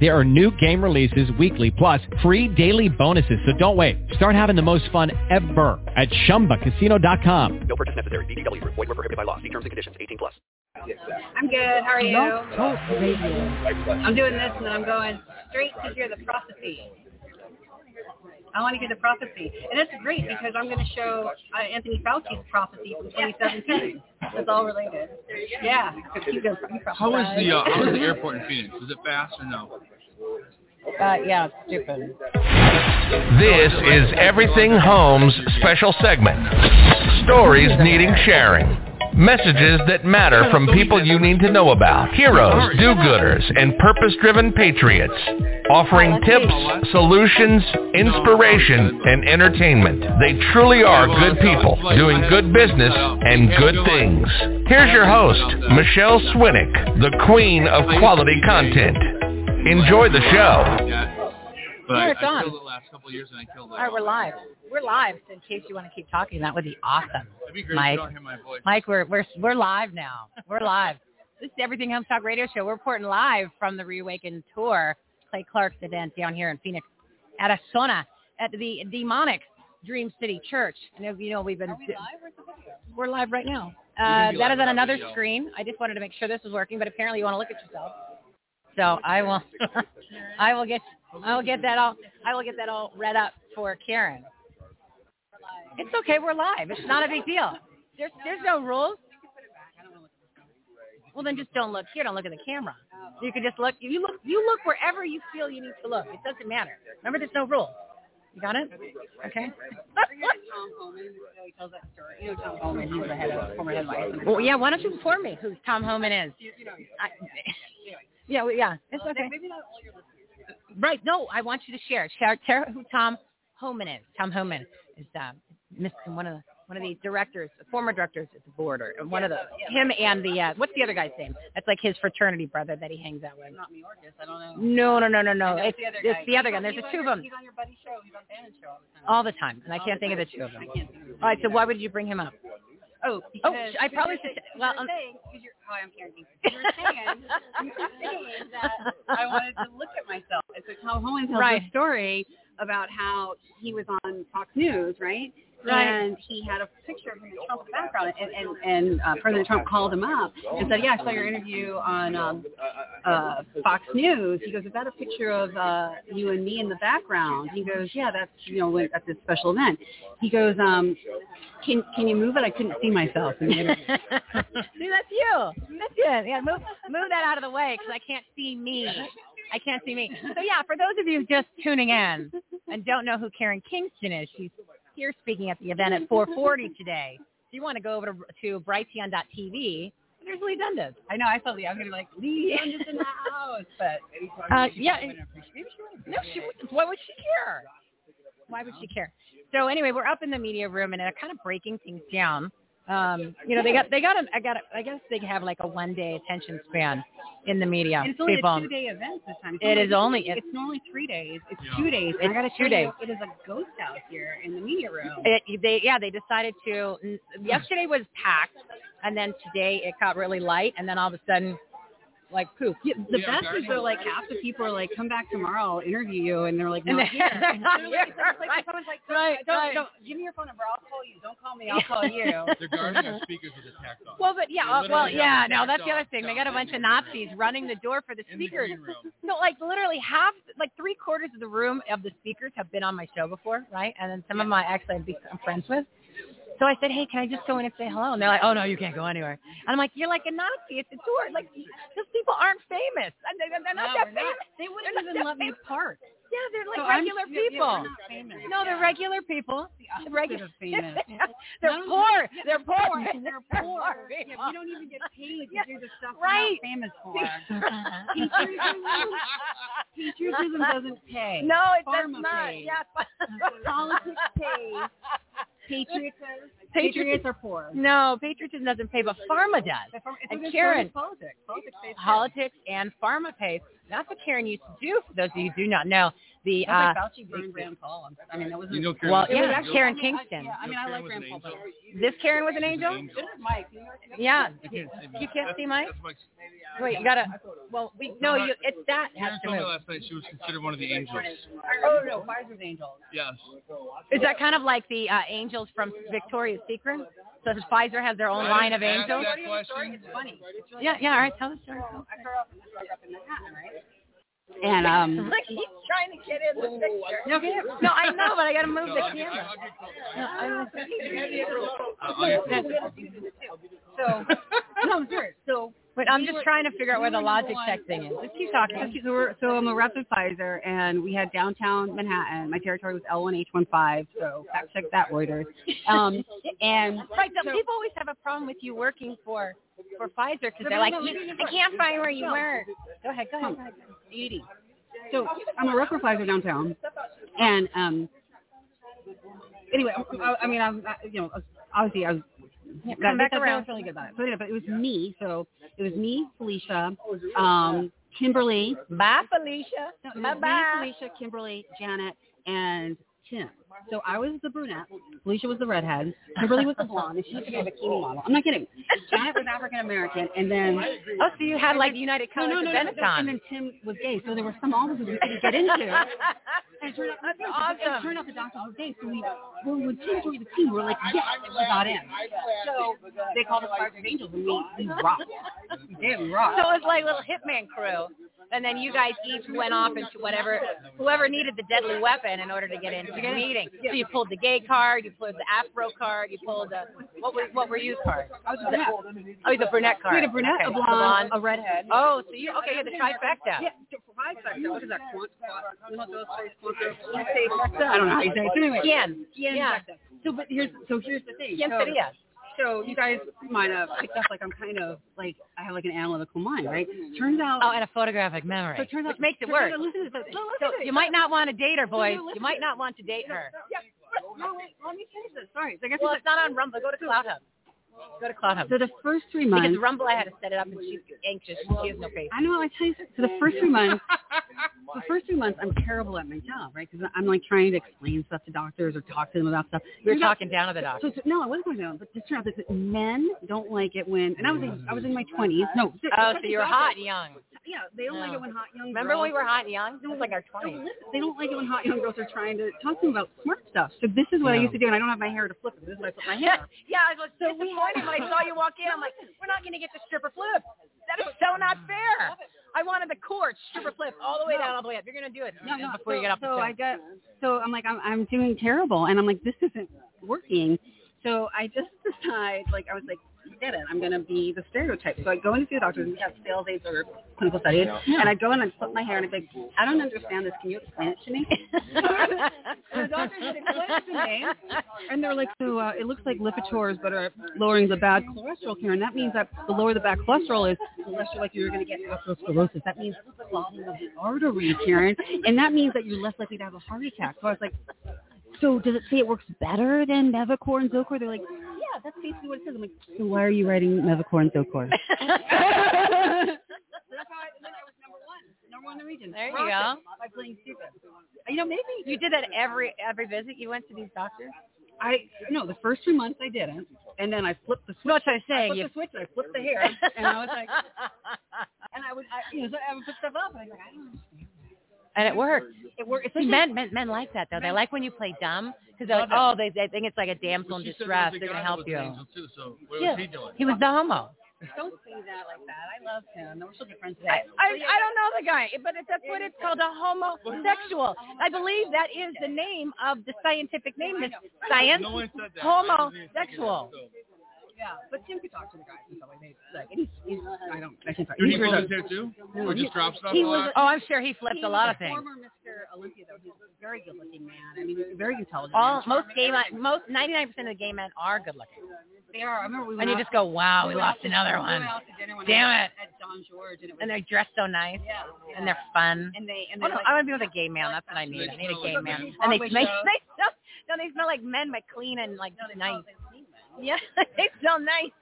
There are new game releases weekly, plus free daily bonuses. So don't wait. Start having the most fun ever at ChumbaCasino.com. No purchase necessary. VGW. Void were prohibited by law. See terms and conditions. 18 plus. I'm good. How are you? Blog Talk Radio. I'm doing this and then I'm going straight to hear the prophecy. I want to get the prophecy. And that's great because I'm going to show uh, Anthony Fauci's prophecy from 2017. It's all related. Yeah. he goes, How is the uh, how is the airport in Phoenix? Is it fast or no? Uh, yeah, stupid. This is Everything Homes special segment. Stories needing sharing. Messages that matter from people you need to know about. Heroes, do-gooders, and purpose-driven patriots. Offering tips, solutions, inspiration, and entertainment. They truly are good people doing good business and good things. Here's your host, Michelle Swinick, the queen of quality content. Enjoy the show. Yeah. But Yeah, it's I on. killed it last couple of years and I killed it. All right, we're live. We're live. So in case you want to keep talking, that would be awesome. It'd be great Mike. if you don't hear my voice. Mike, we're we're we're live now. We're live. This is Everything Homes Talk Radio Show. We're reporting live from the Reawaken Tour, Clay Clark's event down here in Phoenix, at Asona, at the demonic Dream City Church. I know you know we've been. We're live right now. Uh, can be that live is on another video. screen. I just wanted to make sure this was working, but apparently you want to look at yourself. So I will, I will get, I will get that all, I will get that all read up for Karen. It's okay, we're live. It's not a big deal. There's, there's no rules. Well, then just don't look here. Don't look at the camera. You can just look. You look. You look wherever you feel you need to look. It doesn't matter. Remember, there's no rules. You got it? Okay. Well, yeah. Why don't you inform me who Tom Homan is? I, yeah, well, yeah. It's okay. Maybe not all your listeners. Right. No, I want you to share. Share, share who Tom Homan is. Tom Homan is uh, one of the one of the directors, former directors at the board, or one of the him and the uh, what's the other guy's name? That's like his fraternity brother that he hangs out with. Not Mayorkas. I don't know. No, no, no, no, no. It's, the other it's guy. the other guy. There's the two of them He's on your buddy's show. He's on Bannon's show all the time. all the time, and I can't think of the two of them. I can't think of his All right. So why would you bring him up? Oh, Oh, because I probably should. Well, saying- um, you're saying, because you're, hi, I'm Karen. Keith. You were saying, you were saying that I wanted to look at myself. And so Tom Homan tells Right. a story about how he was on Fox News, right? Right. And he had a picture of him in Trump's background, and and, and uh, President Trump called him up and said, "Yeah, I saw your interview on um, uh, Fox News." He goes, "Is that a picture of uh, you and me in the background?" He goes, "Yeah, that's you know at this special event." He goes, um, "Can can you move it? I couldn't see myself." In the interview. see, that's you. That's you. Yeah, move move that out of the way because I can't see me. I can't see me. So yeah, for those of you just tuning in and don't know who Karen Kingston is, she's here speaking at the event at 4:40 today. If you want to go over to, to brighteon.tv, there's Lee Dundas. I know. I thought Lee. I'm gonna be like Lee. I'm in the house, but Uh, yeah. No, she wouldn't. Why would she care? Why would she care? So anyway, we're up in the media room and they're kind of breaking things down. Um, you know, they got they got a, I got a, I guess they have like a one day attention span in the media. And it's only people. a two day event this time. It's It is only- It's normally three days. It's Yeah. two days. It's and I gotta two tell you, days. It is a ghost out here in the media room. It, they yeah they decided to. Yesterday was packed, and then today it got really light, and then all of a sudden, like poof. Yeah, the Yeah, best is that like half the people are like, "Come back tomorrow, I'll interview you," and they're like, And "Not they- here." they're not it's like right. someone's like, Right, don't, right. don't, give me your phone number. I'll call you. Don't call me. I'll call you." They're guarding our speakers with a tack on. Well, but yeah, uh, well, yeah, no, that's the other thing. They got a bunch of Nazis running the door for the in the speakers. No, like literally half, like three quarters of the room of the speakers have been on my show before, right? And then some of them I actually I'm be- I'm friends with. So I said, hey, can I just go in and say hello? And they're like, oh no, you can't go anywhere. And I'm like, you're like a Nazi. It's a tour. Like those people aren't famous. They're not No, that we're not. famous. They wouldn't even let me park. Yeah, they're like So I'm- regular yeah, yeah, people. we're not no, they're Yeah. regular people. The opposite Regu- of famous. they're poor. them- They're poor. They're poor. Yeah, we don't even get paid to do the stuff right. we're not famous for. Patriotism, patriotism doesn't pay. No, it does Pharma not. pays. Yeah. Politics pays. Patriotism. Patriots are poor. No, patriotism doesn't pay, but pharma does. And Karen- politics. Politics pays Politics and pharma pays. That's what Karen used to do. For those of you who do not know, the uh, like Fauci burned Rand Paul. I mean, that was You know Karen well, was It was yeah, actually- Karen I mean, I- Kingston. Yeah, I mean, I like Rand Paul. but- This Karen was an angel. This is Mike. Yeah. I can't see You can't see Mike? Wait, you gotta. Well, we no, you. It's that has Karen to told me move. last night she was considered one of the angels. Oh no, Pfizer's angels. Yes. Is that kind of like the uh, angels from Victoria's Secret? So does Pfizer has their own line of Ask angels? that question. It's funny. It's really Yeah, yeah. All right, tell the story. I grew up, I grew up in Manhattan, right? And um, Look, he's trying to get in the picture. no. No, I know, but I gotta move No, the I'll camera. I'll get close. No, I'm- I'll get close. So, no, I'm serious. So, Wait, I'm just trying to figure out where the logic check thing is. Let's keep talking. Okay, so, we're, so I'm a rep at Pfizer, and we had downtown Manhattan. My territory was L1H15, so fact check that, Reuters. Um, and Right, so so- people always have a problem with you working for for Pfizer because they're like, no, "You- listen, I can't find where you No. work. Go ahead, go ahead. go So I'm a rep for Pfizer downtown, and um, anyway, I, I mean, I'm, I, you know, obviously I was. Yeah, that, come back that, around. That was really good about it. So, anyway, but it was me. So it was me, Felicia, um, Kimberly, Bye, Felicia. no, Bye bye. Felicia, Kimberly, Janet, and Tim. So I was the brunette. Felicia was the redhead. Kimberly was the blonde, and she used to be a bikini model. I'm not kidding. Janet was African American, and then Oh, so you had like United Colors no, no, of no, no, and then Tim was gay. So there were some offices we couldn't get into. And it turned out, That's it awesome. turned out the doctors were gay. So we, when, when Tim joined the team, we were like, yes, we got in. So they called us Pfizer Angels, and we, we rocked. We did, we rocked. So it was like little hitman crew. And then you guys each went off into whatever, whoever needed the deadly weapon in order to get into the meeting. So you pulled the gay card, you pulled the Afro card, you pulled the, what were, what were you card? I was a brunette. Oh, the brunette card. We had a brunette, Okay, a the blonde, a redhead. Oh, so you, okay, you had the trifecta. Yeah, five what is that? Quant, quant, you know those three quant- I don't know how you say it. Anyway, yeah. Yeah. So, but here's so here's the thing. ¿Quién so, you guys might have picked up like I'm kind of like I have like an analytical mind, right? Turns out. Oh, and a photographic memory, so it turns out, which makes it out- listen to this. So you might not want to date her, boys. You might not want to date her. Yeah. No, wait. Let me finish this. Sorry. So I guess Well, it's- it's not on Rumble. Go to Cloud Hub. Go to Cloud Hub. so the first three months. Because Rumble, I had to set it up, and she's anxious. She has no face. I know. I tell you. So the first three months. the first three months, I'm terrible at my job, right? Because I'm like trying to explain stuff to doctors or talk to them about stuff. You're out- talking down to the doctor. So, so no, I wasn't going down, but it turned out that men don't like it when, and I was in, I was in my twenties. No, Oh, so you were hot and young. Yeah, they don't like it when hot young. Girls remember girls, when we were hot and young? It was like our No, 20s. listen, they don't like it when hot young girls are trying to talk to them about smart stuff. So this is what I used to do, and I don't have my hair to flip it. This is what I put my hair. Yeah, I was so disappointed when I saw you walk in. I'm like, we're not going to get the stripper flip. That is so not fair. I wanted the court stripper flip all the way down, all the way up. You're going to do it No, no. before so, you get up so I got, so I'm like, I'm, I'm doing terrible, and I'm like, this isn't working. So I just decide, like, I was like, forget it. I'm going to be the stereotype. So I go into the doctor, and we have sales aides or clinical studies, and I go in and flip my hair, and I'm like, I don't understand this. Can you explain it to me? and the doctor said, explain it to me. And they're like, so uh, it looks like Lipitors, but are lowering the bad cholesterol, Karen. That means that the lower the bad cholesterol is, the less you're likely you're going to get atherosclerosis. That means clogging of the arteries, Karen. And that means that you're less likely to have a heart attack. So I was like, so does it say it works better than Mevacor and Zocor? They're like, yeah, that's basically what it says. I'm like, so why are you writing Mevacor and Zocor? That's how I, then I was number one, number one in the region. There you Rocked go. it By playing stupid. You know, maybe You did that every every visit you went to these doctors? I no, the first three months I didn't, and then I flipped the switch. That's what I'm I saying. flipped You, the switch. and I flipped the hair, and I was like, and I would, I, you know, so I would put stuff up, and I was like, I don't understand. and it worked. It worked. See, especially- men, men, men like that though. They like when you play dumb because they're like, oh, they, they think it's like a damsel in distress. there They're gonna help you. an angel, Too, so what Yeah. was he doing? He was the homo. Don't say that like that. I love him. We're still good friends I, today. I, I don't know the guy, but it, that's what it's called, a homosexual. I believe that is the name of the scientific name. Is science No one said that. homosexual. Yeah, but Tim could talk to the guys and stuff like that. Like, and he's, he's, I don't, I can't talk. Did he He's flip a- too? No, Or he- just drop stuff he a lot? Oh, I'm sure he flipped he a lot of things. Former Mr. Olympia, though. He's a very good-looking man. I mean, very intelligent. All man. most gay men, most 99% of the gay men are good looking, They are. I remember we and you out- just go, wow, we went lost out to- another we one. went out to dinner Damn it. At Don George, and it was. And they're dressed so nice, yeah, and they're fun. And they and Oh, they no, like, I want to be with a gay man. That's what I need. I need a gay man. And they, they, show. they smell, no, they smell like men, but clean and like nice. Yeah, they smell nice.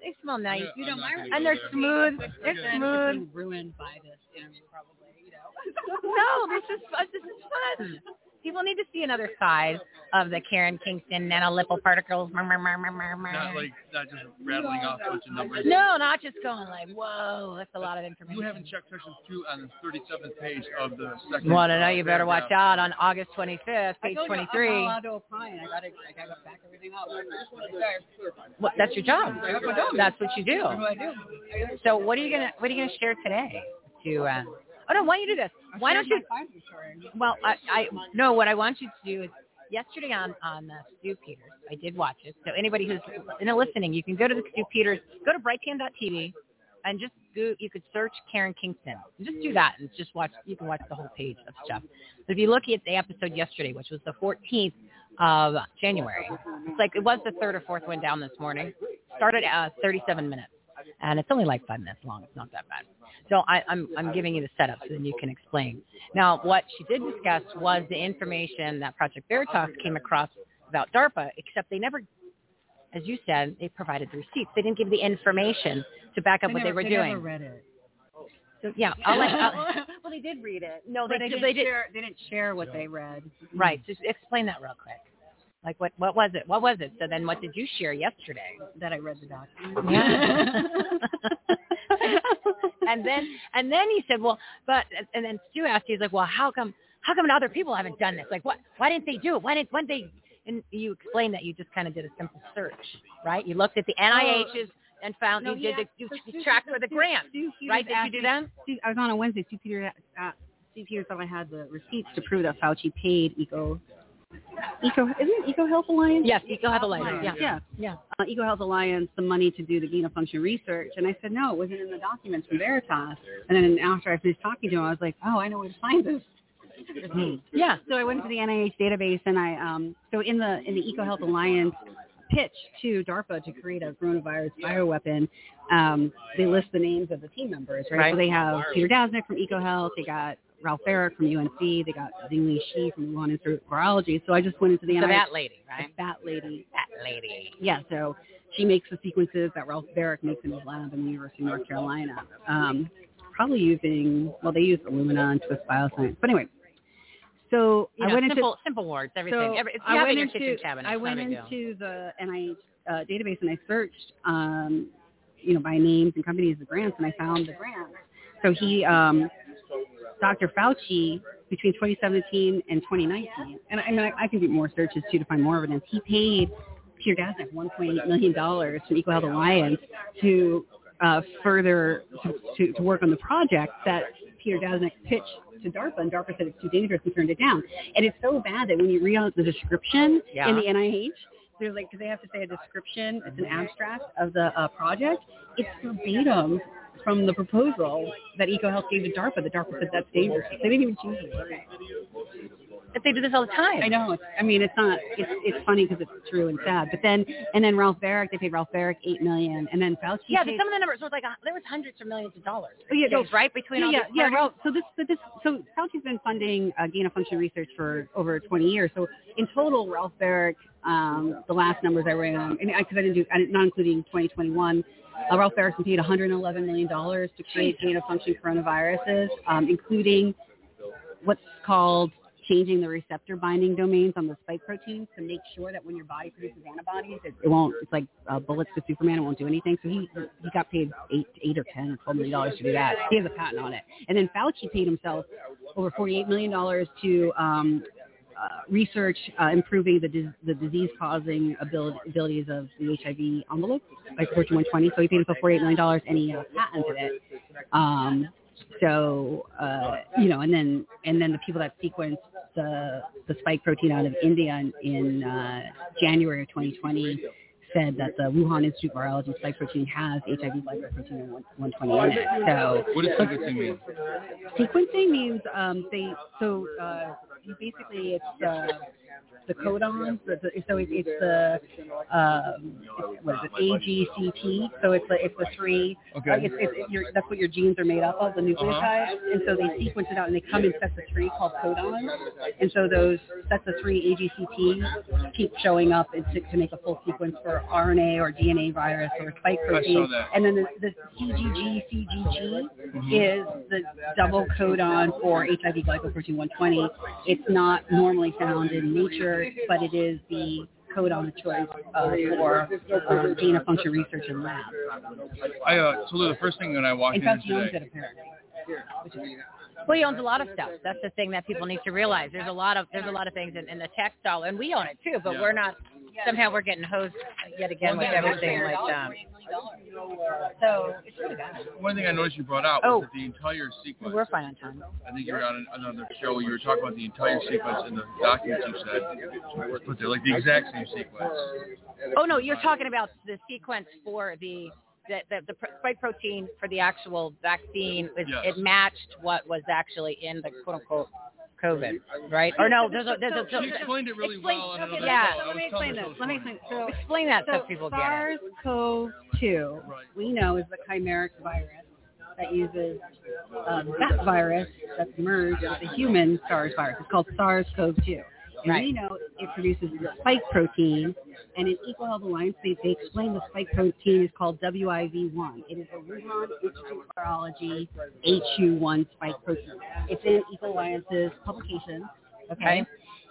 They smell nice. You know, my And they're smooth. They're smooth. ruined by this interview, probably. You know. No, this is fun. This is fun. Hmm. People need to see another side of the Karen Kingston nano particles. Not like not just rattling off a bunch of numbers. No, not just going like, whoa, that's a lot of information. You haven't checked section two on the 37th page of the second. Want to know? You better uh, watch out on August 25th, page told you, I'm 23. not allowed to opine. I gotta, gotta back everything up. Well, that's your job. That's my job. That's what you do. What do I do? So what are you gonna What are you gonna share today? To uh, oh no, why don't you do this? Why don't you? Find you story. Well, I, I no. What I want you to do is yesterday on on uh, Stu Peters. I did watch it. So anybody who's in a listening, you can go to the Stu Peters. Go to brightcam.tv and just go. You could search Karen Kingston. Just do that and just watch. You can watch the whole page of stuff. So if you look at the episode yesterday, which was the 14th of January, it's like it was the third or fourth one down this morning. Started at uh, 37 minutes, and it's only like five minutes long. It's not that bad. So I, I'm I'm giving you the setup so then you can explain. Now, what she did discuss was the information that Project Veritas came across about DARPA, except they never, as you said, they provided the receipts. They didn't give the information to back up I what they never- were they doing. Never read it. So yeah, I'll let, I'll, well, they did read it. no, but they, they did- didn't they did. share. They didn't share what they read. Right. Just explain that real quick. Like what what was it? What was it? So then, what did you share yesterday? That I read the document. Yeah. and then and then he said, well, but and then Stu asked, he's like, well, how come how come other people haven't done this? Like, what? Why didn't they do it? Why didn't when they? And you explained that you just kind of did a simple search, right? You looked at the NIH's and found No, you did the you, you tracked for the grant, Stu right? Did you do that? Stu- I was on a Wednesday. Stu Peters, uh, Stu Peters thought I had the receipts to prove that Fauci paid Eco. Eco isn't it Eco Health Alliance? Yes, you have a license. Yeah, Yeah. yeah. Uh, Eco Health Alliance the money to do the gain of function research, and I said no, it wasn't in the documents from Veritas. And then after I finished talking to him, I was like, oh, I know where to find this. Yeah. So I went to the NIH database, and I um, so in the in the Eco Health Alliance pitch to DARPA to create a coronavirus bioweapon, um, they list the names of the team members, right? Right. So they have Peter Dasnick from Eco Health, they got Ralph Barrick from UNC, they got Zingli Shi from Wuhan Institute of Virology. So I just went into the So NIH. that lady, right? that lady. That lady. Yeah, so she makes the sequences that Ralph Barrick makes in his lab in the University of North Carolina. Um, probably using, well, they use Illumina and Twist Bioscience. But anyway, so You I know, went into simple simple words, everything. so Every, it's I you have went in your into kitchen cabinet. I went not a big into the NIH uh, database and I searched, um, you know, by names and companies the grants, and I found the grants. So he, um, Dr. Fauci, between 2017 and 2019, and I, mean, I, I can do more searches too to find more evidence. He paid Peter Daszak 1.8 million dollars from Eco Health Alliance to uh, further to, to, to work on the project that Peter Daszak pitched to DARPA, and DARPA said it's too dangerous and turned it down. And it's so bad that when you read out the description Yeah. in the NIH, there's like, because they have to say a description, it's an abstract of the uh, project. It's verbatim from the proposal that EcoHealth gave to DARPA. The DARPA said that's dangerous. They didn't even change it. But they do this all the time. I know. It's, I mean, it's not. It's it's funny because it's true and sad. But then and then Ralph Barrick, they paid Ralph Barrick eight million, and then Fauci. Yeah, but some of the numbers were like uh, there was hundreds of millions of dollars. Oh, yeah, no. Right between yeah, all yeah, yeah. Ralph, so this, but this, so Fauci's been funding uh, gain of function research for over 20 years. So in total, Ralph Barrick, um, the last numbers I ran, because I, didn't do, I didn't, not including 2021, Ralph Barrick's paid 111 million dollars to create gain of function coronaviruses, um, including what's called changing the receptor binding domains on the spike proteins to make sure that when your body produces antibodies, it, it won't. It's like uh, bullets to Superman; it won't do anything. So he he got paid eight, eight or ten or twelve million dollars to do that. He has a patent on it. And then Fauci paid himself over forty-eight million dollars to um, research uh, improving the dis- the disease-causing abilities of the HIV envelope, like 14120. So he paid himself forty-eight million dollars, and he uh, patented it. Um, so uh, you know, and then and then the people that sequenced the the spike protein out of India in, in uh, January of 2020 said that the Wuhan Institute of Virology spike protein has HIV glycoprotein in 120 in it. So What does sequencing mean? sequencing means um, they so uh, basically it's uh, the codons. So it, it's the um, it's, what is it? AGCT. So it's the it's the three. Okay. Like it's, it's, your, that's what your genes are made up of, the nucleotides. And so they sequence it out, and they come in sets of three called codons. And so those sets of three AGCT keep showing up and to, to make a full sequence for RNA or DNA virus or spike protein. And then the, the CGG CGG is the double codon for HIV glycoprotein 120. It's not normally found in nature, but it is the codon of choice uh, for uh, gain of function research in labs. I uh, so the first thing when I walked In in, fact, he owns it apparently. Is, Well, he owns a lot of stuff. That's the thing that people need to realize. There's a lot of there's a lot of things in, in the textile, and we own it too. But Yeah. we're not. Somehow we're getting hosed yet again with everything like um, so it's really bad. one thing I noticed you brought out Oh. was that the entire sequence. We're fine on time. I think you were on another show. You were talking about the entire sequence in the documents you said was put there, like the exact same sequence. Oh no, you're talking about the sequence for the the, the, the spike protein for the actual vaccine. It, Yes. it matched what was actually in the quote unquote COVID, right? Or no, there's a there's a. She explained it really explain- well okay, yeah. So let me explain her this. Let me explain. So, Explain that so, so people get. SARS-CoV-2 Right. we know is the chimeric virus that uses um, that virus that's merged with the human SARS virus. It's called SARS-CoV-2. And Right. we know it produces the spike protein, and in Equal Health Alliance, they, they explain the spike protein is called WIV1. It is a Wuhan Institute of Virology HU1 spike protein. It's in Equal Alliance's publication. Okay.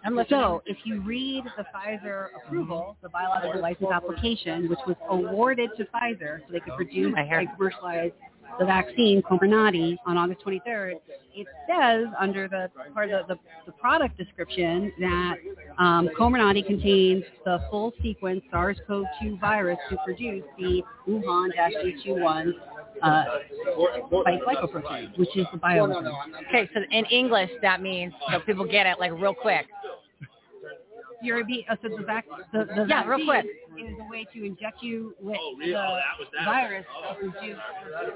I'm. So if you read the Pfizer approval, the biological license application, which was awarded to Pfizer so they could produce and commercialize the vaccine Comirnaty on August 23rd, it says under the part of the, the, the product description that um, Comirnaty contains the full sequence SARS-CoV-2 virus to produce the Wuhan-H1 uh, spike glycoprotein, which is the bioweapon. Okay, so in English that means so people get it like real quick. You're be uh, so the vac the, the Yeah, real vaccine quick. is a way to inject you with the virus to produce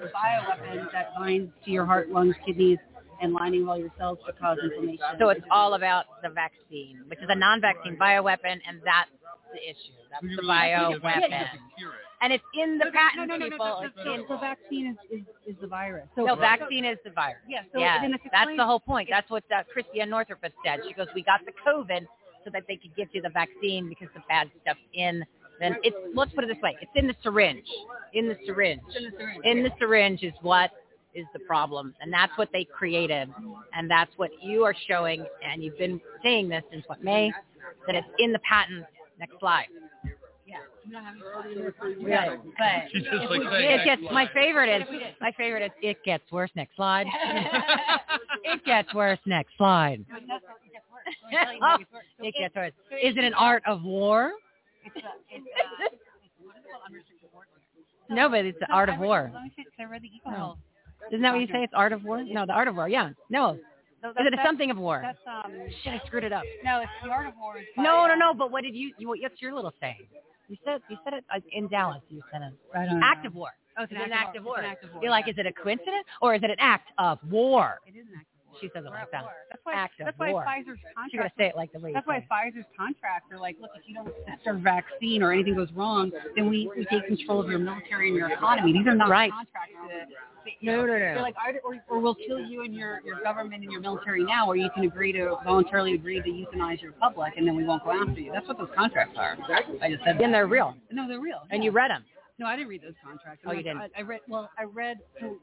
the bioweapon that binds to your heart, lungs, kidneys, and lining of all your cells to cause inflammation. So it's all about the vaccine, which is a non-vaccine bioweapon, and that's the issue. That's So you the really think the vaccine bioweapon, doesn't cure it. and it's in the no, patent, no, no, no, people. no, It's no, in- no. The vaccine is, is, is the virus. So, No, vaccine is the virus. Yeah, so yeah, then it's that's explained- the whole point. That's what uh, Christiane Northrup has said. She goes, "We got the COVID so that they could give you the vaccine because the bad stuff's in." Then it's let's put it this way: it's in the syringe. In the syringe. In the syringe is what is the problem, and that's what they created, and that's what you are showing, and you've been saying this since what May, that it's in the patent. Next slide. Yeah, but She's just like saying. It gets my favorite is my favorite is it gets worse. Next slide. it gets worse. Next slide. Oh, it gets worse. Is it an art of war? No, but it's the art of war. Let me see, 'cause I read the Eco No. Isn't that what you say? It's art of war? No, the art of war. Yeah. No. So Is it a something of war? That's um. Shit, I screwed it up. No, it's the art of war. No, no, uh, no. But what did you? you what's your little saying? You said you said it uh, in Dallas. You said it. Right don't. Act of war. Oh, it's It's an act of war. It's an act of war. You're like, is it a coincidence or is it an act of war? It is an act of war. She says it like that. war. That's why. Act of that's why war. Pfizer's She gotta say it like the way. That's why. Pfizer's contracts are like, look, if you don't accept our vaccine or anything goes wrong, then we, we take control of your military and your economy. These are not Right. contracts. To, No, no, no. They're like, or, or we'll kill you and your, your government and your military now, or you can agree to voluntarily agree to euthanize your public, and then we won't go after you. That's what those contracts are. I just said. And they're real. No, they're real. And yeah. you read them. No, I didn't read those contracts. Oh, you didn't? I, I read. Well, I read.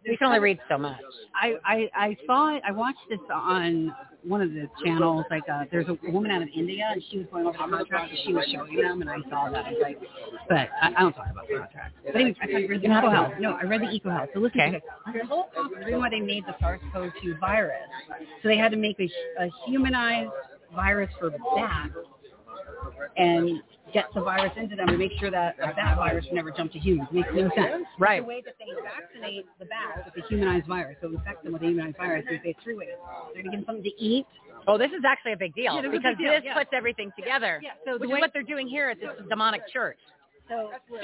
We can only read so much. I, I I saw it. I watched this on one of the channels. Like, uh, there's a woman out of India, and she was going over the contracts, and she was showing them, and I saw that. I was like, but I, I don't talk about contracts. But anyway, I read the Eco Health. No, I read the Eco Health. So listen, Okay. okay. the whole reason why they made the SARS-CoV-2 virus, so they had to make a, a humanized virus for bats, and get the virus into them and make sure that that virus never jump to humans. It Makes no sense. Right. The way that they vaccinate the bats with a humanized virus, so infect them with a humanized virus, is they three ways. They're going to give them something to eat. Oh, this is actually a big deal Yeah, this is a because big deal, this yeah. puts everything together. Yeah, so the which way- is what they're doing here at this demonic church. So,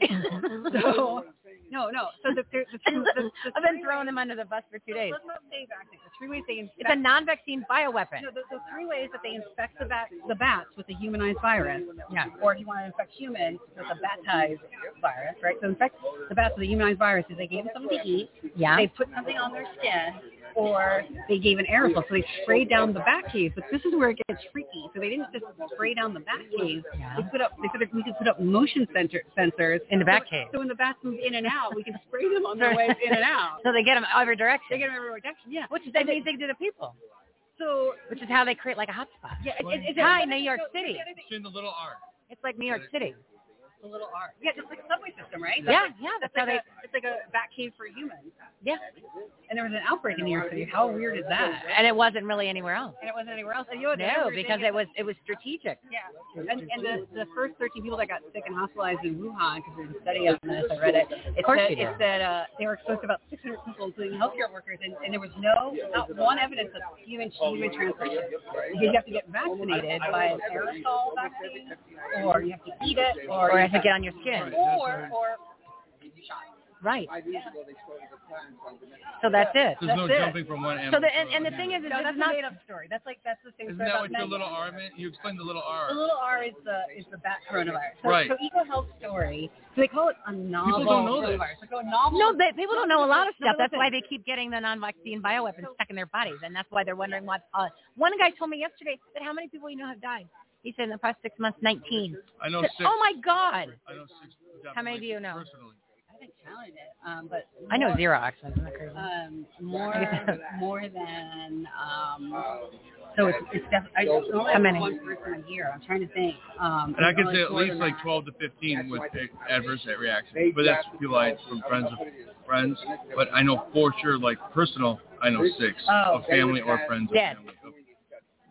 so no, no. So the, the, the, the, the, the I've been throwing them under the bus for two days. Let's not say vaccine. The three ways they infect. It's a non-vaccine bioweapon. no, the, the three ways that they infect the bat, the bats with a humanized virus. Yeah. Or if you want to infect humans with a batized virus, right? So infect the bats with a humanized virus is they gave them something to eat. Yeah. They put something on their skin. Or they gave an aerosol, so they sprayed down the bat cave. But this is where it gets freaky. So they didn't just spray down the bat cave. Yeah. They put up. They said we could put up motion sensor, sensors In the bat so, cave. So when the bats move in and out, we can spray them on their way in and out. So they get them every direction. They get them every direction. Yeah. which is the same thing to the people, So which is how they create like a hotspot. yeah, it, it, it's Hi, New York City. It's in the little R. It's like New York City. The little R. Yeah, just like a subway system, right? Yeah, yeah, that's It's how like, they. a, it's like a bat cave for humans. Yeah, And there was an outbreak in New York City. How weird is that? and it wasn't really anywhere else. And it wasn't anywhere else. And you know, No, because it was it was strategic. Yeah. And, and the, the first 13 people that got sick and hospitalized in Wuhan, because there's a study on this, I read it. It course said, it said uh, they were exposed to about 600 people, including healthcare workers, and, and there was no, not one evidence of human human transmission. Because you have to get vaccinated by an aerosol vaccine, or you have to eat it, or, Or I think get on your skin. or, or Right. So that's it. There's no That's it. jumping from one So the to and, and the thing is, is No, that's is a made up story. That's like that's the same Isn't story that what your little R meant? You explained the little R. The little R is the is the bat coronavirus. So, Right. So eco health story. So they call it a novel people don't know this. coronavirus. Like a novel. No, they, people don't know a lot of stuff. That's why they keep getting the non-vaccine bioweapons stuck in their bodies, and that's why they're wondering what. Uh, one guy told me yesterday that how many people you know have died. He said in the past six months, 19. I know Said, six. oh my God! I know six. How many do you know? Personally. I haven't counted it, um, but I know zero actually. Isn't that crazy? Um, more more than um. So it's it's def- I don't know How many? one person a year. I'm trying to think. Um, And I could probably say at least like that. 12 to 15 with adverse reactions. But that's people I from friends of friends. But I know for sure, like personal, I know six Oh. of family or friends of family.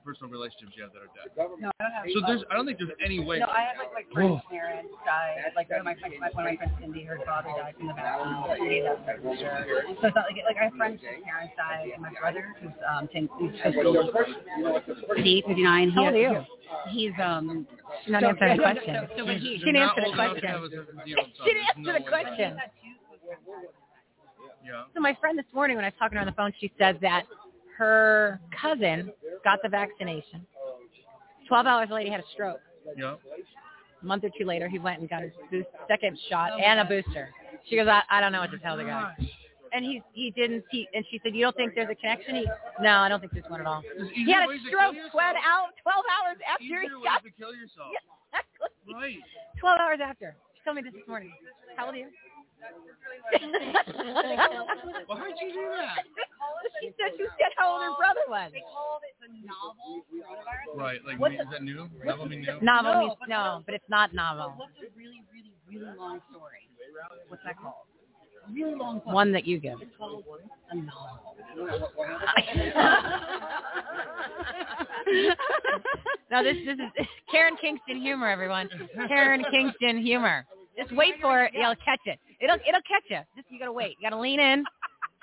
Of personal relationships you have that are dead. No, I don't have. So there's, I don't think there's any way. No, I have like my friend's parents died. Like one of my friends, one of my friends, Cindy, her father died from the vaccine. So it's not like like I have friends whose parents died, and my brother, who's um, 10, he's 58, 59. He How old are you? He's um. She's not so- answering the question. So, so when he, She didn't Not answer the old enough to question. have a zero son. She didn't There's answer the question. Yeah. So my friend this morning, when I was talking to her on the phone, she said that her cousin got the vaccination. Twelve hours later, he had a stroke. Yeah. A month or two later, he went and got his boost, second shot and a booster. She goes, I, I don't know what to tell the guy. And he he didn't. He, and she said, you don't think there's a connection? He, no, I don't think there's one at all. He had a stroke kill 12 yourself. 12 hours after he got to kill yourself. Yeah, exactly. Right. 12 hours after. She told me this this morning. How old are you? Well, how'd you do that? she said she said how old her brother was. they called it the novel coronavirus. Right. Like, What is that new? Novel mean new? Novel No, means but no, but it's not novel. What's a really, really, really long story? What's that called? Really long story. One that you give. It's called a novel. no, this this is Karen Kingston humor, everyone. Karen Kingston humor. Just wait for it. You'll catch it. It'll it'll catch you. Just you gotta wait. You gotta lean in,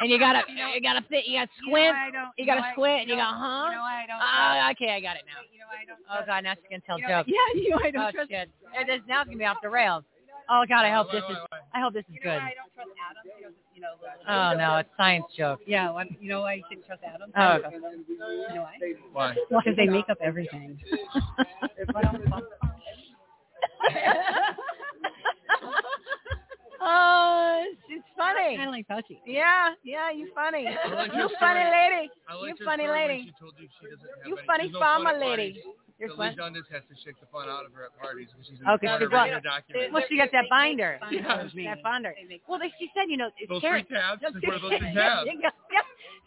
and you gotta you gotta sit. You gotta squint. You gotta squint. And you go, huh? You know why I don't Oh, okay, I got it now. You know why I don't Oh God, now she's gonna tell you know, jokes. Yeah, you know I don't Oh trust shit. It is, now it's gonna be off the rails. Oh God, I hope this is. I hope this is You know good. why I don't trust Adam? Because, you know, little- Oh no, it's science joke. Yeah, well, you know why you shouldn't trust Adam? Oh. You know why? Why? Because they make up everything. oh, she's funny. Kind of like Fauci. Yeah, yeah, you funny. like you funny story. lady. Like You funny lady. She told you she have You any, funny there's no farmer lady. Parties. You're So fun. Lee Dundas has to shake the fun out of her at parties because she's in Okay, the she corner got- reading a document. Well, she got that binder. Yeah. That binder. Well, they, she said, you know, it's Those Karen. three tabs. No, What are those three tabs? yep.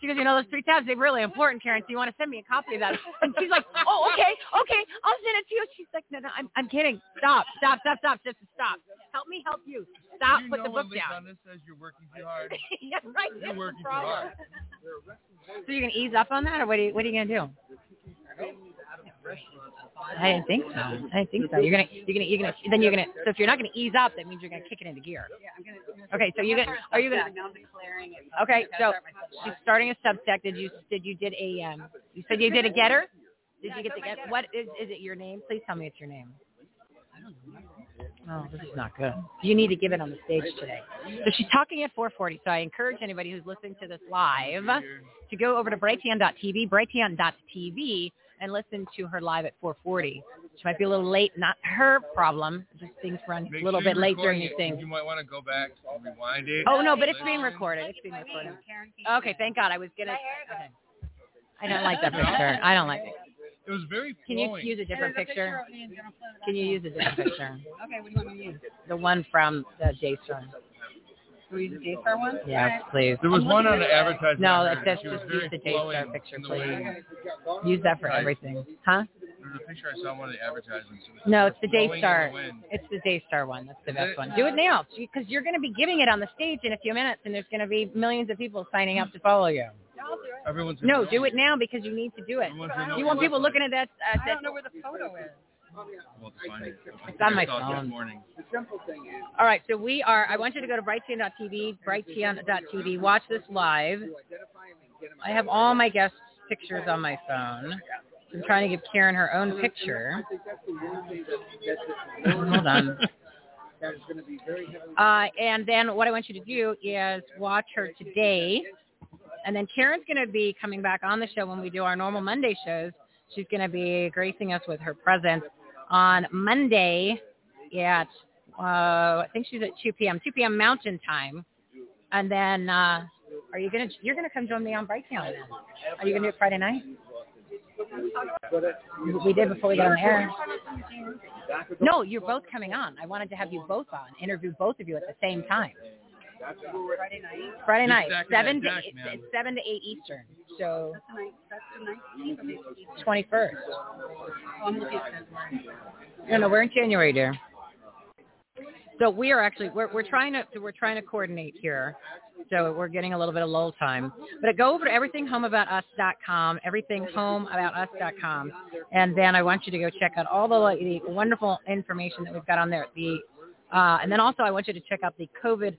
She goes, you know, those three tabs, they're really important, Karen. So you want to send me a copy of that? And she's like, oh, okay, okay, I'll send it to you. She's like, no, no, I'm, I'm kidding. Stop, stop, stop, stop. Just stop. Help me help you. Stop. you Put the book Lee down. Dundas says you're working too hard. yeah, right. You're working too hard. So you're gonna ease up on that, or what are you, what are you gonna do? I didn't think so. I didn't think so. You're gonna, you're gonna, you're gonna. Then you're gonna. So if you're not gonna ease up, that means you're gonna kick it into gear. Yeah, I'm gonna, Okay, so you're gonna, are you gonna? Now I'm declaring it. Okay, so gotta start my Substack. she's starting a Substack. Did you, did you did a, um, you said you did a getter? Did you get the get? getter. What is, is it your name? Please tell me it's your name. Oh, this is not good. You need to give it on the stage today. So she's talking at 4:40. So I encourage anybody who's listening to this live to go over to brighteon.tv, brighteon.tv, and listen to her live at 4:40. She might be a little late. Not her problem. Just things run Make a little sure bit late during recording these it. things. You might want to go back and rewind it. Oh no, but it's being recorded. It's being recorded. Okay, thank God. I was gonna. Okay. I don't like that picture. I don't like it. It was very Can you flowing. use a different picture? Can you use a different picture? Okay, what do you want me to use? The one from uh, the J Star. Can we use the Daystar one? Yes, please. There was one on the advertisement. No, I that's just just use the flowing Daystar picture, please. Use that for everything. Huh? There was a picture I saw on one of the advertisements. It No, it's the flowing in Daystar. the wind. It's the Daystar one. That's the Is best it? one. Do it now because you're going to be giving it on the stage in a few minutes, and there's going to be millions of people signing up to follow you. Everyone's No, do it now because you need to do it. Everyone's You want people looking at that? Uh, I don't know where the photo is. Well, it's fine. It's on my I saw it phone. This morning. All right, so we are. I want you to go to brighteon.tv, brighteon.tv. Watch this live. I have all my guests' pictures on my phone. I'm trying to give Karen her own picture. Hold on. Uh, and then what I want you to do is watch her today. And then Karen's going to be coming back on the show when we do our normal Monday shows. She's going to be gracing us with her presence on Monday at, uh, I think she's at 2 p.m., 2 p.m. Mountain Time. And then, uh, are you going to, you're going to come join me on Brighttown then? Are you going to do it Friday night? We did before we got on air. No, you're both coming on. I wanted to have you both on, interview both of you at the same time. Friday night. Friday night, seven to eight, it's seven to eight Eastern. So That's the night. That's the nineteenth. twenty first. Oh, I'm looking at February. No, no, we're in January, dear. So we are actually we're we're trying to we're trying to coordinate here. So we're getting a little bit of lull time. But go over to everythinghomeaboutus.com, everythinghomeaboutus.com, and then I want you to go check out all the, the wonderful information that we've got on there. The uh, and then also I want you to check out the COVID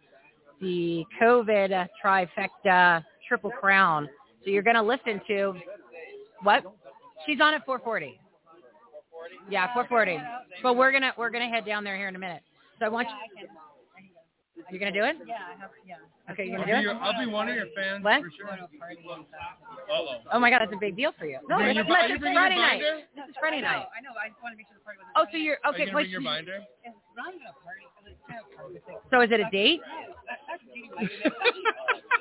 the COVID trifecta triple crown. So you're going to listen to what? She's on at 440. Yeah, 440. But we're gonna we're gonna head down there here in a minute. So I want you. You're gonna do it? Yeah, I have. Yeah. Okay, you're gonna be, do your, it. I'll be one of your fans What? for sure. Going to a party and stuff. Uh-oh. Oh my God, that's a big deal for you. No, Bring it's, your bi- it's you bring your Friday night. binder? This is Friday night. I know. I just want to make sure the party wasn't. Oh, so you're Are okay. you Wait, gonna bring your binder? It's not even a party. It's kind of a party thing. so is it a date?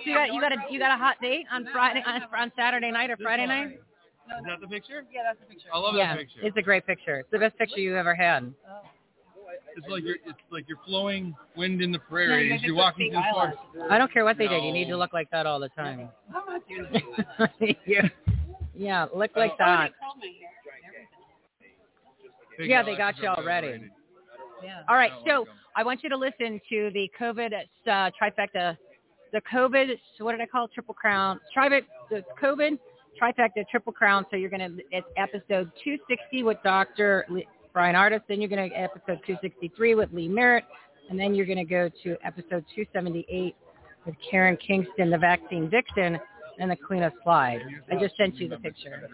So you got you got a you got a hot date on Friday on, on Saturday night or Friday night? Is that the picture? Yeah, that's the picture. I love Yeah, that picture. it's a great picture. It's the best picture you ever had. Oh. It's like you're it's like you're flowing wind in the prairies. prairie you you're walking through the forest. I don't care what they did. You need to look like that all the time. I'm not doing that. yeah, yeah, look like Oh, that. they called my hair. Everything. Big Yeah, they got you are already. Yeah. All right, I like. I want you to listen to the COVID uh, trifecta, the COVID, what did I call it? Triple crown, trifecta, the COVID trifecta triple crown. So you're gonna, it's episode 260 with Dr. Brian Artist. Then you're gonna episode 263 with Lee Merritt, and then you're gonna go to episode 278 with Karen Kingston, the vaccine vixen, and the Queen of Slide. I just sent you the picture.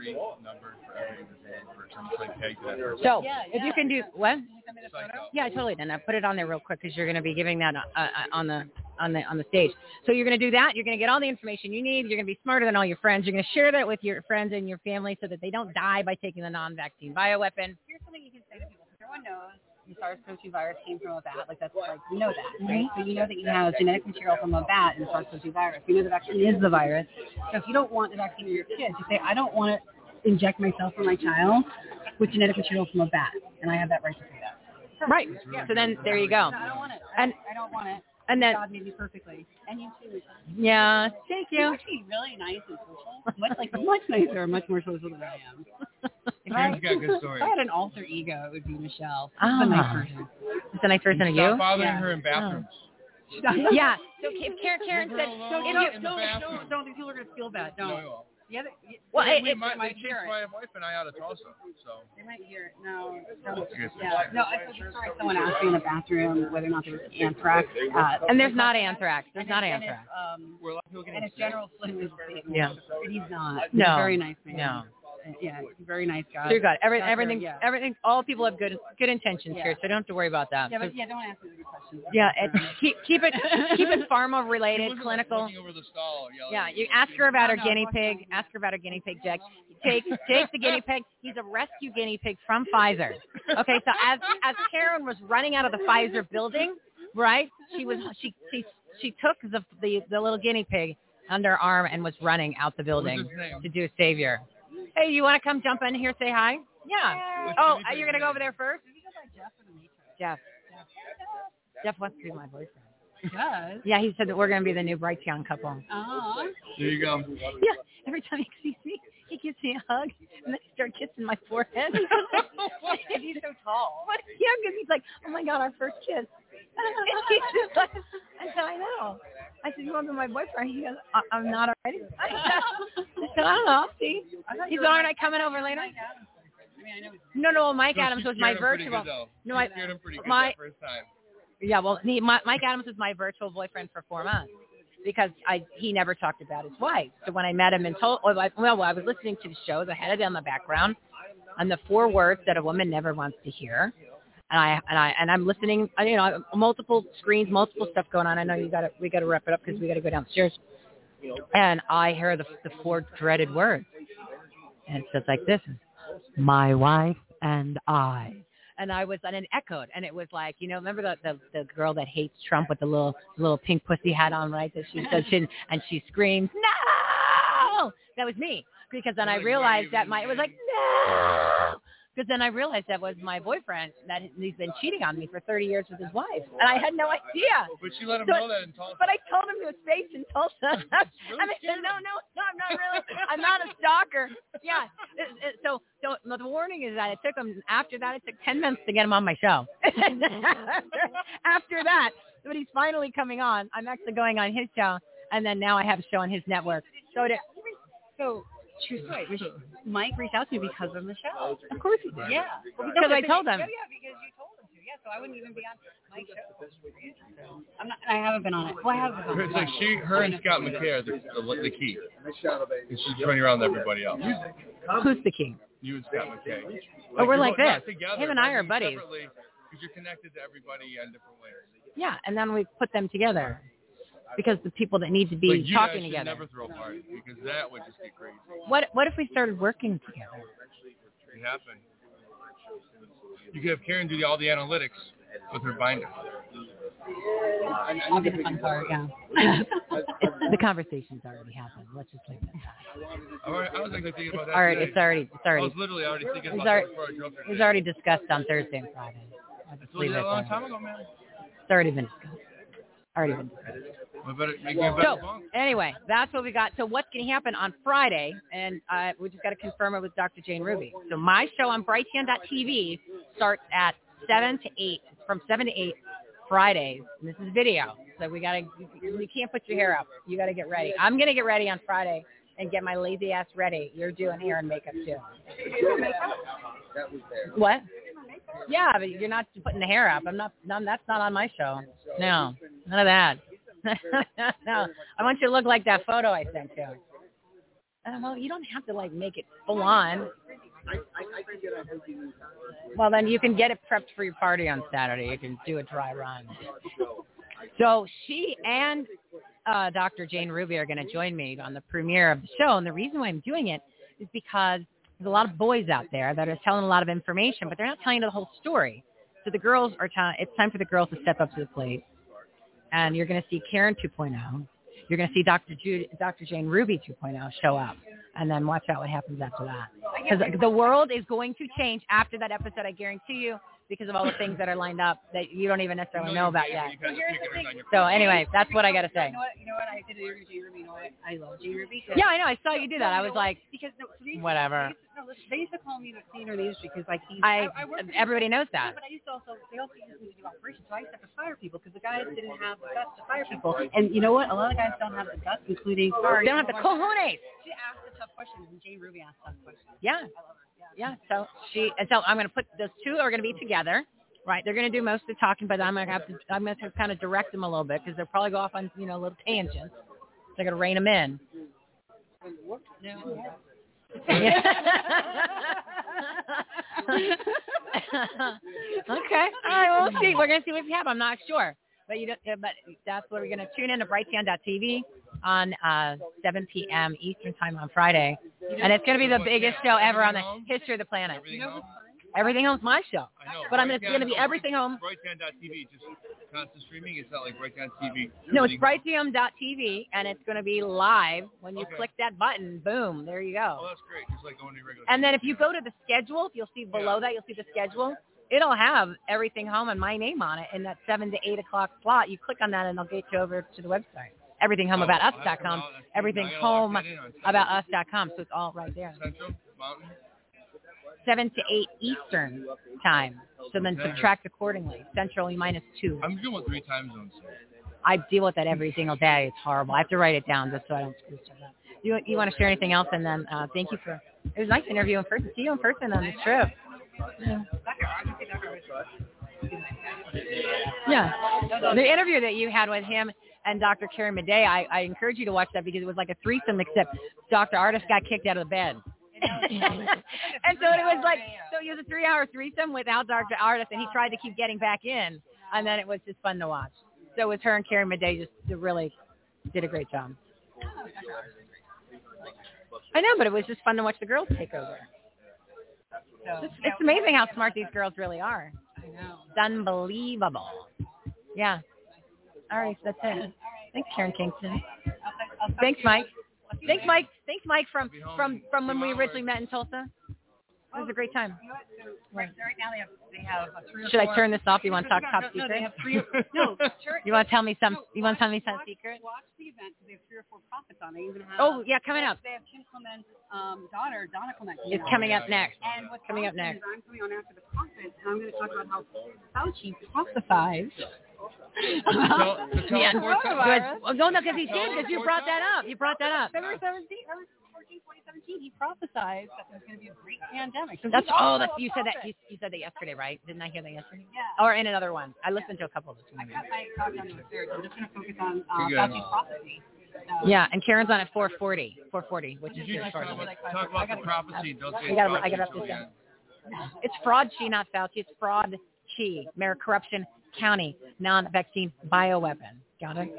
Three number for. So I'm just like pegged to that. So Yeah, if you can do what? Yeah, totally did. I put it on there real quick because you're going to be giving that uh, uh, on the on the on the stage. So you're going to do that. You're going to get all the information you need. You're going to be smarter than all your friends. You're going to share that with your friends and your family so that they don't die by taking the non-vaccine bioweapon. Here's something you can say to people. Everyone knows the SARS-CoV-2 virus came from a bat. Like that's like we know that, right? So you know that you have genetic material from a bat in SARS-CoV-2 virus. You know the vaccine is the virus. So if you don't want the vaccine for your kids, you say, I don't want to inject myself or my child with genetic material from a bat, and I have that right to say that. Right. So then there you go. No, I don't want it. And I don't want it. and then God made me perfectly, and you too. Yeah, thank You're you. actually really nice and social. Much like much nicer, much more social than I am. If I, Karen's got good if. I had an alter ego, it would be Michelle. She's Ah. a nice person. It's a nice person of Stop you. bothering Yeah. her in bathrooms. Yeah. So Karen, Karen said, Leave her Don't, alone don't, in the don't, bathroom. don't, don't, these people are gonna feel bad. No, Don't. No. Yeah, they, Well, they, it- We it- might, might they hear chased it. my wife and I out of Tulsa. So They might hear it. No, don't. Yeah. No, I told you a story. Someone asked me in the bathroom whether or not there was anthrax. Uh, and there's not anthrax. There's and not and anthrax. if, um, we're a lot of and getting if General Flynn was Yeah. and he's not. He's No. a very nice man. No. Yeah, very nice guy. So you're good. Every, Doctor, everything, yeah. everything. All people have good good intentions Yeah. here, so don't have to worry about that. Yeah, but yeah, don't ask me any questions. yeah, it, keep keep it keep it pharma He related, clinical. over the stall, yelling Yeah, you ask her about her No, no, guinea fuck no. pig. Ask her about her guinea pig, Jack. Jake, Jake the guinea pig. He's a rescue guinea pig from Pfizer. Okay, so as as Karen was running out of the Pfizer building, right? She was she she she took the the, the little guinea pig under arm and was running out the building to do a savior. Hey, you want to come jump in here, say hi? Yeah. Which Oh, guinea uh, you're gonna go over there first. Jeff. Jeff wants to be my boyfriend. Does. Yeah, he said that we're gonna be the new Brighteon couple. Oh. There you go. Yeah, every time he sees me, he gives me a hug and then he starts kissing my forehead. He's so tall. But yeah, because he's like, oh my god, our first kiss. He's just like, I said, I know. I said, you want to be my boyfriend? He goes, I- I'm not already. I said, I don't know. I'll see. He said, aren't I coming over later? I mean, I know he's No, no, Mike No, Adams was my scared him pretty virtual. Good. No, I- scared him pretty good my- that first time. Yeah, well, he, my, Mike Adams was my virtual boyfriend for four months because I he never talked about his wife. So when I met him and told, oh, well, I, well, I was listening to the shows. I had it in the background, and the four words that a woman never wants to hear. And I and I and I'm listening. You know, multiple screens, multiple stuff going on. I know you got to we got to wrap it up because we got to go downstairs. And I hear the the four dreaded words, and it says like this: "My wife and I." and I was and it echoed and it was like you know remember the the, the girl that hates Trump with the little little pink pussy hat on right that she says she and she screams no that was me because then I realized that my it was like no because then I realized that was my boyfriend that he's been cheating on me for 30 years with his wife and I had no idea But she let him So- know that in Tulsa. but I told him to his face in Tulsa. really and I said, no, no, no, I'm not really. I'm not a stalker. Yeah. So, so the warning is that it took him, after that, it took 10 minutes to get him on my show. after that, but he's finally coming on. I'm actually going on his show. And then now I have a show on his network. So, to, so true story. Rich- Mike reached out to me because of the show. of course he did. Yeah. Because I told him. Yeah, yeah, because you told him to. Yeah, so I wouldn't even be on my show. I'm not. I haven't been on it. Well, I haven't been on It's it. like she, her and Scott McKay are the, the, the key. And she's running around with everybody else. Who's the king? You and Scott McKay. Oh, we're like this. together, Him and I are buddies. Because you're connected to everybody in different ways. Yeah. And then we put them together because the people that need to be talking together. never throw a party because that would just get crazy. What What if we started working together? It happened. You could have Karen do all the analytics with her binder. I'll be the fun part. Yeah. The conversation's already happened. Let's just leave it at that. I was actually thinking about It's that already, today. it's already, it's I already, was literally already thinking about already- before I drove it was already discussed on Thursday and Friday. I'll told you that a long time ago, man. It's already been discussed. Already been discussed. We better make a better So bunk. anyway, that's what we got. So what's going to happen on Friday? And uh, we just got to confirm it with Dr. Jane Ruby. So my show on Brighteon.tv starts at seven to eight, from seven to eight Fridays. And this is video, so we got to. You can't put your hair up. You got to get ready. I'm going to get ready on Friday and get my lazy ass ready. You're doing hair and makeup too. What? Yeah, but you're not putting the hair up. I'm not. No, that's not on my show. No, none of that. no, I want you to look like that photo I sent you. Uh, well, you don't have to like make it full on. Well, then you can get it prepped for your party on Saturday. You can do a dry run. So she and uh, Dr. Jane Ruby are going to join me on the premiere of the show, and the reason why I'm doing it is because there's a lot of boys out there that are telling a lot of information, but they're not telling you the whole story. So the girls are telling. It's time for the girls to step up to the plate, and you're going to see Karen 2.0. You're going to see Dr. Jude, Dr. Jane Ruby 2.0 show up, and then watch out what happens after that. Because the world is going to change after that episode. I guarantee you, because of all the things that are lined up that you don't even necessarily know about yet. You guys are picking on your So anyway, that's what I got to say. You know what? You know what? I did an interview with Jane Ruby. You know what? I love Jane Ruby. Yeah, I know. I saw you do that. I was like, because no, so they used whatever. They used, to, no, listen, they used to call me the senior in the industry because like he, I, I, worked with- everybody knows Yeah, that. but I used to also, they also used me to do operations, so I used to have to fire people because the guys didn't have the guts to fire people. And you know what? A lot of guys don't have the guts, including sorry. They don't have the cojones. She asked the tough questions, and Jane Ruby asked tough questions. Yeah. Yeah. So she, and so I'm going to put those two are going to be together. Right, they're going to do most of the talking, but I'm going to have to, I'm going to kind of direct them a little bit because they'll probably go off on, you know, little tangents. They're going to rein them in. okay. All right. Well, see. We're gonna see what we have. I'm not sure, but you don't, but that's where we're gonna tune in to Brighteon.tv on uh, 7 p.m. Eastern time on Friday, and it's gonna be the biggest show ever on the history of the planet. Everything home? Everything Home's my show, I know. but I'm gonna, it's gonna be everything home. Brighteon.tv, just constant streaming. It's not like Brighteon TV. No, it's Everything- brighteon.tv, and it's going to be live. When you Okay. click that button, boom, there you go. Oh, go. that's great. Just like going to regular. And then if you go to the schedule, if you'll see below that, you'll see the schedule. It'll have everything home and my name on it in that 7 to 8 o'clock slot. You click on that, and it'll get you over to the website. Everythinghomeaboutus.com, everythinghomeaboutus.com. So it's all right there. 7 to 8 Eastern time. So then subtract accordingly. Central minus 2. I'm dealing with three time zones. I deal with that every single day. It's horrible. I have to write it down just so I don't screw stuff up. You you want to share anything else? And then uh, thank you for. It was nice to interview in person. See you in person on this trip. Yeah. Yeah, the interview that you had with him and Dr. Carrie Madej, I, I encourage you to watch that because it was like a threesome, except Dr. Ardis got kicked out of the bed. and so it was like, so it was a three-hour threesome without Dr. Ardis, and he tried to keep getting back in, and then it was just fun to watch. So it was her and Carrie Madej just really did a great job. I know, but it was just fun to watch the girls take over. It's, it's amazing how smart these girls really are. I know. It's unbelievable. Yeah. All right, that's it. Thanks, Karen Kingston. Thanks, Mike. Thanks, Mike. Thanks, Mike, from from from when we originally met in Tulsa. It was a great time. Right, right now they have they have a three Should I turn this off? You want to talk top no, no, secret? they have three. No. You want to tell me some? You want to tell me some secret? Watch the event because they have three or four prophets on. They even have. Oh yeah, coming up. They have Kim Clement's um, daughter, Donna Clement. It's coming up next. And what's coming up next. I'm coming on after the prophets, and I'm going to talk about how Fauci prophesies. Tell- to tell Yeah. us more time. Good. Well, no, no, because he did. Because you brought that up. You brought that up. February 17th, February 14, 2017, he prophesied that there's going to be a great pandemic. So That's he's oh, also that's you said that. You, you said that yesterday, right? Didn't I hear that yesterday? Yeah. Or in another one. I listened to a couple of this I morning. cut my talk down to third. I'm just going to focus on uh, Fauci's prophecy. So, Yeah, and Karen's on at 440. 440, which is Did you good just for talk her. about, talk about the prophecy? Don't say I gotta- Fauci I gotta until put the that- end. It's fraud chi, not Fauci. It's fraud chi. Mayor Corruption County non-vaccine bioweapon. Got it?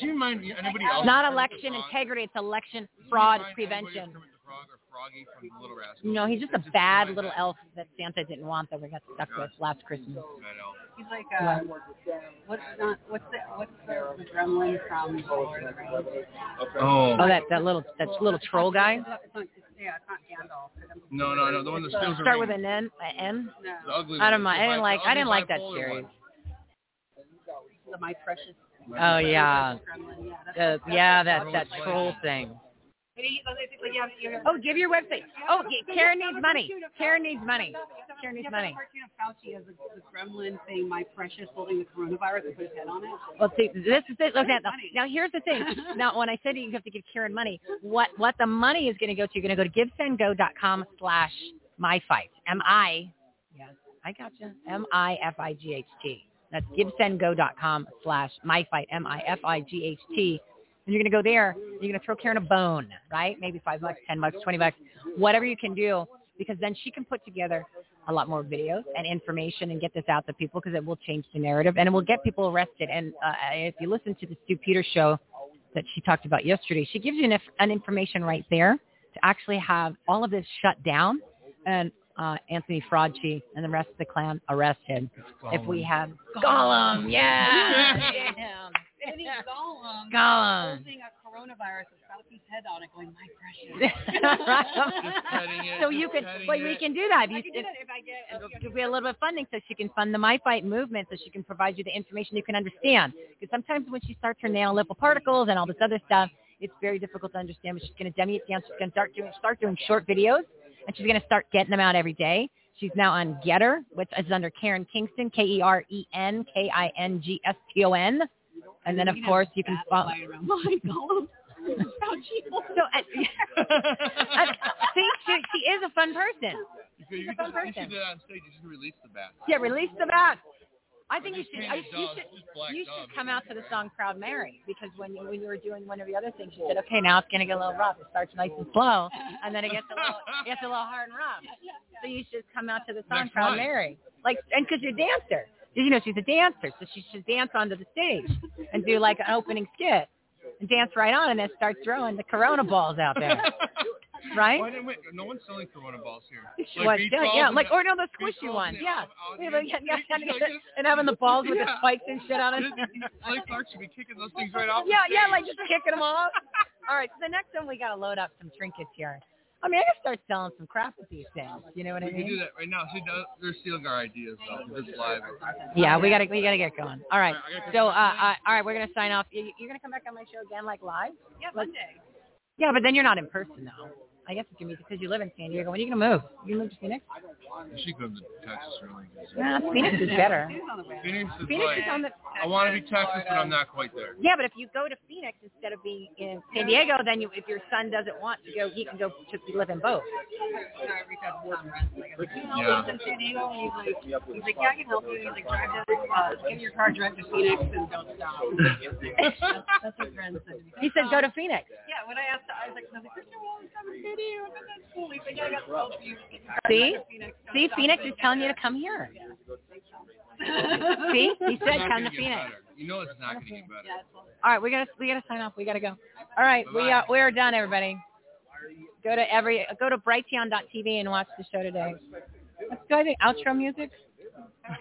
Do you mind anybody else? Not election integrity. It's election fraud prevention. Kermit the Frog or Froggy from the Little Rascals? No, he's just a bad little that. elf that Santa didn't want that we got stuck with last Christmas. He's like, uh, what's not, what's the, what's the, the gremlin from Lord the Rings? Oh. Oh, that that little that little troll guy. It's not, it's not, yeah, it's not Gandalf. No, no, no. The one that steals the Start with an N. An N. No, I don't mind. I didn't like. I didn't like that series. one. The My Precious. Oh yeah. Gremlin. Yeah, Uh, yeah, that that troll thing. But he- but it's like, yeah, you have- Oh, give your website. Oh, Karen needs money. Karen needs money. Karen needs money. cartoon of Fauci as the, the gremlin saying "My Precious" holding the coronavirus and put his head on it. Well, see, this is it. Look at that. Now, here's the thing. Now, when I said you have to give Karen money, what what the money is going to go to? You're going to go to givesendgo.com slash myfight. M I. Yes, I got you. M I F I G H T. That's givesendgo.com slash myfight. M I F I G H T. And you're going to go there. You're going to throw Karen a bone, right? Maybe five bucks, ten bucks, twenty bucks, whatever you can do, because then she can put together a lot more videos and information and get this out to people because it will change the narrative and it will get people arrested. And uh, if you listen to the Stu Peters show that she talked about yesterday, she gives you enough an information right there to actually have all of this shut down and uh, Anthony Fraudchi and the rest of the clan arrested. If we have Gollum, yeah, Damn. And he's Gollum Gollum. holding a coronavirus with Fauci's head on it, going "My Precious." Just petting it, so you can, petting well, we can do that. If I can do that if I get. It'll give you a little bit of funding so she can fund the My Fight movement so she can provide you the information you can understand. Because sometimes when she starts her nanoparticles and all this other stuff, it's very difficult to understand. But she's going to dummy it down. She's going to start doing, start doing short videos, and she's going to start getting them out every day. She's now on Gettr, which is under Karen Kingston, K-E-R-E-N-K-I-N-G-S-T-O-N. And then, of course, you can follow. My Gollum. Fauci. So, uh, I, see, she, she is a fun person. You could, you She's a fun could, you person. should do that on stage. You should release the bat. Yeah, release the bat. I think you should. I, you should. You should come out to the song "Proud Mary" because when you, when you were doing one of the other things, you said, "Okay, now it's gonna get a little rough. It starts nice and slow, and then it gets a little it gets a little hard and rough." So you should come out to the song Next "Proud month. Mary," like, and because you're a dancer. You know she's a dancer? So she should dance onto the stage and do like an opening skit and dance right on, and then start throwing the Corona balls out there, right? Why didn't we, no one's selling Corona balls here. What, yeah, yeah, like or no, the squishy balls ones, yeah. Yeah, audience. yeah, yeah, and, like, and having the balls with the spikes and shit on it. Clay Clark should be kicking those things right off. the Yeah, yeah, like just kicking them off. All right, so the next one we got to load up some trinkets here. I mean, I got to start selling some crap with these things. You know what I mean? We can do that right now. See, they're- they're stealing our ideas though. This live. Yeah, we got to we got to get going. All right. I So, uh, uh, all right, we're gonna sign off. You, you're gonna come back on my show again, like live? Yeah, Monday. Yeah, but then you're not in person though. I guess it's gonna be because you live in San Diego. When are you gonna move? You gonna move to Phoenix? She comes to Texas really. Yeah, Phoenix is better. He's on the way. Phoenix is Phoenix like is on the. I want to be Texas, but I'm not quite there. Yeah, but if you go to Phoenix instead of being in San Diego, then you, if your son doesn't want to go, he can go to live in both. So I reached out to Tom I'm like, "Can you Yeah. us in San Diego?" He's like, he's like, "Yeah, I can help you." He's like, "Drive to, uh, get your car direct to Phoenix and don't stop." that's, that's what Ren said. He said go to Phoenix. Yeah, when I asked, I was like, I was like, "Christian Wallace have a video, and that's cool." He's like, "Yeah, I got to help you." Get your car See? direct to Phoenix, don't See. Phoenix is telling you to come here. See, he said come gonna Phoenix. better. You know it's not going to get better. Yeah, it's all- All right, we gotta we gotta sign off. We gotta go. All right, we Bye-bye. are we are done, everybody. Go to every go to brighteon.tv and watch the show today. Let's do I think outro music.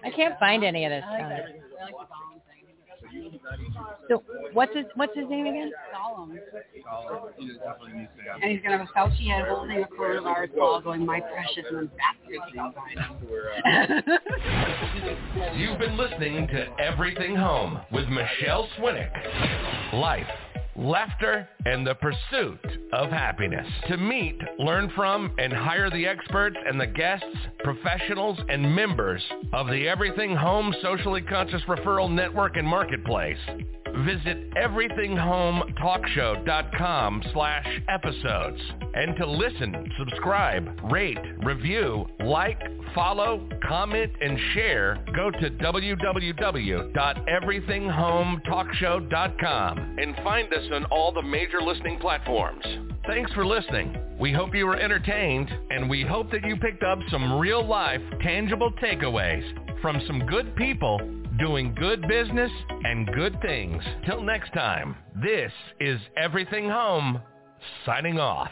I can't find any of this. Stuff. So what's his what's his name again? Gollum. To And he's gonna have a Fauci head holding a coronavirus ball, going, "My precious," and then bastard outside. You've been listening to Everything Home with Michelle Swinick. Life, laughter, and the pursuit of happiness. To meet, learn from, and hire the experts and the guests, professionals, and members of the Everything Home Socially Conscious Referral Network and Marketplace. Visit everythinghometalkshow.com slash episodes. And to listen, subscribe, rate, review, like, follow, comment, and share, go to www.everythinghometalkshow.com and find us on all the major listening platforms. Thanks for listening. We hope you were entertained, and we hope that you picked up some real-life, tangible takeaways from some good people doing good business and good things. Till next time, this is Everything Home, signing off.